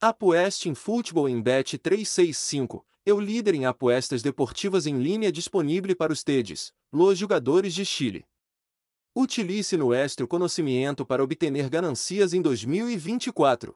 Apoeste em futebol em Bet 365, eu líder em apuestas deportivas em linha disponível para os TEDs, los jogadores de Chile. Utilize no nuestro conhecimento para obter ganancias em 2024.